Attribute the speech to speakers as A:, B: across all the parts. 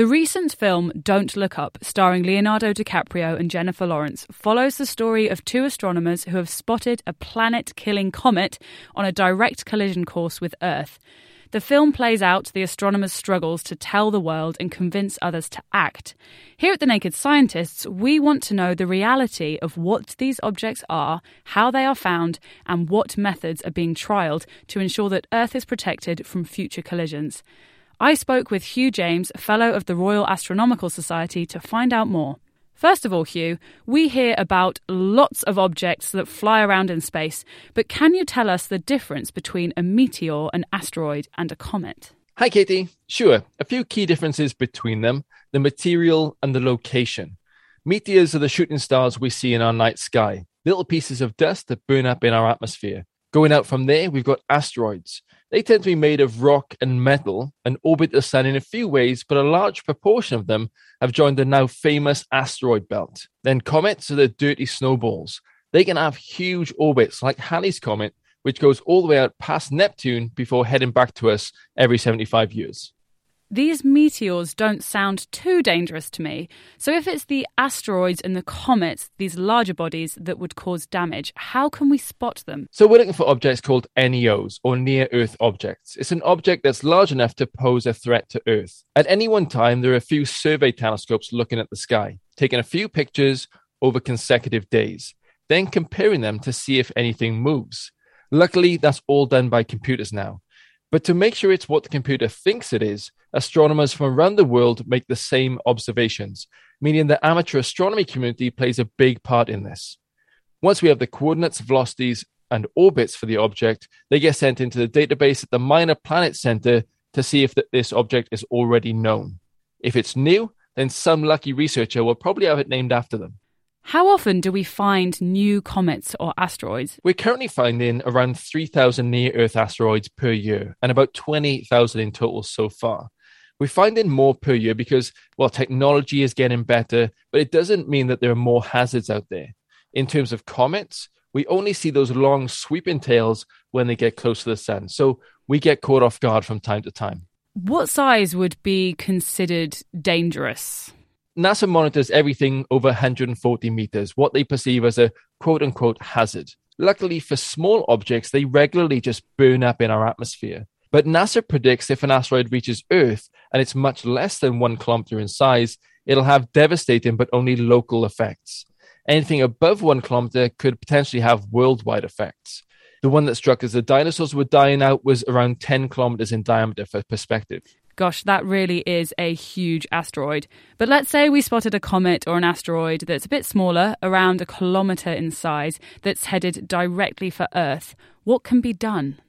A: The recent film Don't Look Up, starring Leonardo DiCaprio and Jennifer Lawrence, follows the story of two astronomers who have spotted a planet killing comet on a direct collision course with Earth. The film plays out the astronomers' struggles to tell the world and convince others to act. Here at The Naked Scientists, we want to know the reality of what these objects are, how they are found, and what methods are being trialled to ensure that Earth is protected from future collisions. I spoke with Hugh James, Fellow of the Royal Astronomical Society, to find out more. First of all, Hugh, we hear about lots of objects that fly around in space, but can you tell us the difference between a meteor, an asteroid, and a comet?
B: Hi, Katie. Sure, a few key differences between them the material and the location. Meteors are the shooting stars we see in our night sky, little pieces of dust that burn up in our atmosphere. Going out from there, we've got asteroids. They tend to be made of rock and metal and orbit the sun in a few ways, but a large proportion of them have joined the now famous asteroid belt. Then comets are the dirty snowballs. They can have huge orbits like Halley's Comet, which goes all the way out past Neptune before heading back to us every 75 years.
A: These meteors don't sound too dangerous to me. So, if it's the asteroids and the comets, these larger bodies that would cause damage, how can we spot them?
B: So, we're looking for objects called NEOs or near Earth objects. It's an object that's large enough to pose a threat to Earth. At any one time, there are a few survey telescopes looking at the sky, taking a few pictures over consecutive days, then comparing them to see if anything moves. Luckily, that's all done by computers now. But to make sure it's what the computer thinks it is, astronomers from around the world make the same observations, meaning the amateur astronomy community plays a big part in this. Once we have the coordinates, velocities, and orbits for the object, they get sent into the database at the Minor Planet Center to see if this object is already known. If it's new, then some lucky researcher will probably have it named after them.
A: How often do we find new comets or asteroids?
B: We're currently finding around 3,000 near Earth asteroids per year and about 20,000 in total so far. We're finding more per year because, well, technology is getting better, but it doesn't mean that there are more hazards out there. In terms of comets, we only see those long sweeping tails when they get close to the sun. So we get caught off guard from time to time.
A: What size would be considered dangerous?
B: NASA monitors everything over 140 meters, what they perceive as a quote unquote hazard. Luckily for small objects, they regularly just burn up in our atmosphere. But NASA predicts if an asteroid reaches Earth and it's much less than one kilometer in size, it'll have devastating but only local effects. Anything above one kilometer could potentially have worldwide effects. The one that struck as the dinosaurs were dying out was around 10 kilometers in diameter for perspective.
A: Gosh, that really is a huge asteroid. But let's say we spotted a comet or an asteroid that's a bit smaller, around a kilometre in size, that's headed directly for Earth. What can be done?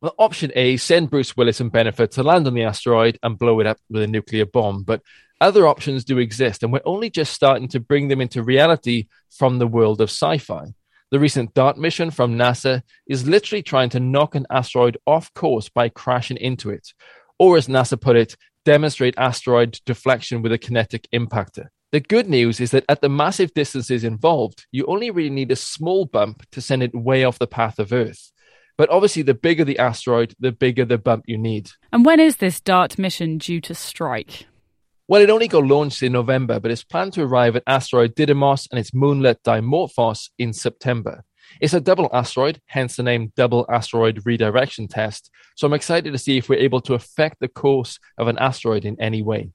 B: Well, option A, send Bruce Willis and Ben Affleck to land on the asteroid and blow it up with a nuclear bomb. But other options do exist, and we're only just starting to bring them into reality from the world of sci fi. The recent DART mission from NASA is literally trying to knock an asteroid off course by crashing into it, or as NASA put it, demonstrate asteroid deflection with a kinetic impactor. The good news is that at the massive distances involved, you only really need a small bump to send it way off the path of Earth. But obviously, the bigger the asteroid, the bigger the bump you need.
A: And when is this DART mission due to strike?
B: Well, it only got launched in November, but it's planned to arrive at asteroid Didymos and its moonlet Dimorphos in September. It's a double asteroid, hence the name Double Asteroid Redirection Test. So I'm excited to see if we're able to affect the course of an asteroid in any way.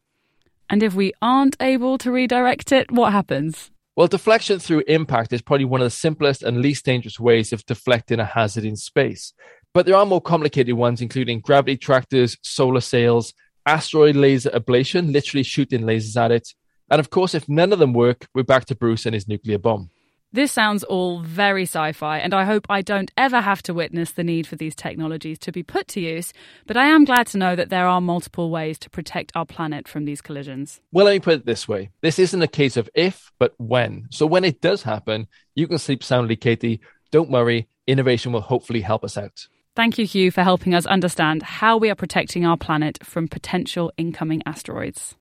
A: And if we aren't able to redirect it, what happens?
B: Well, deflection through impact is probably one of the simplest and least dangerous ways of deflecting a hazard in space. But there are more complicated ones, including gravity tractors, solar sails, asteroid laser ablation, literally shooting lasers at it. And of course, if none of them work, we're back to Bruce and his nuclear bomb.
A: This sounds all very sci fi, and I hope I don't ever have to witness the need for these technologies to be put to use, but I am glad to know that there are multiple ways to protect our planet from these collisions.
B: Well, let me put it this way this isn't a case of if, but when. So when it does happen, you can sleep soundly, Katie. Don't worry, innovation will hopefully help us out.
A: Thank you, Hugh, for helping us understand how we are protecting our planet from potential incoming asteroids.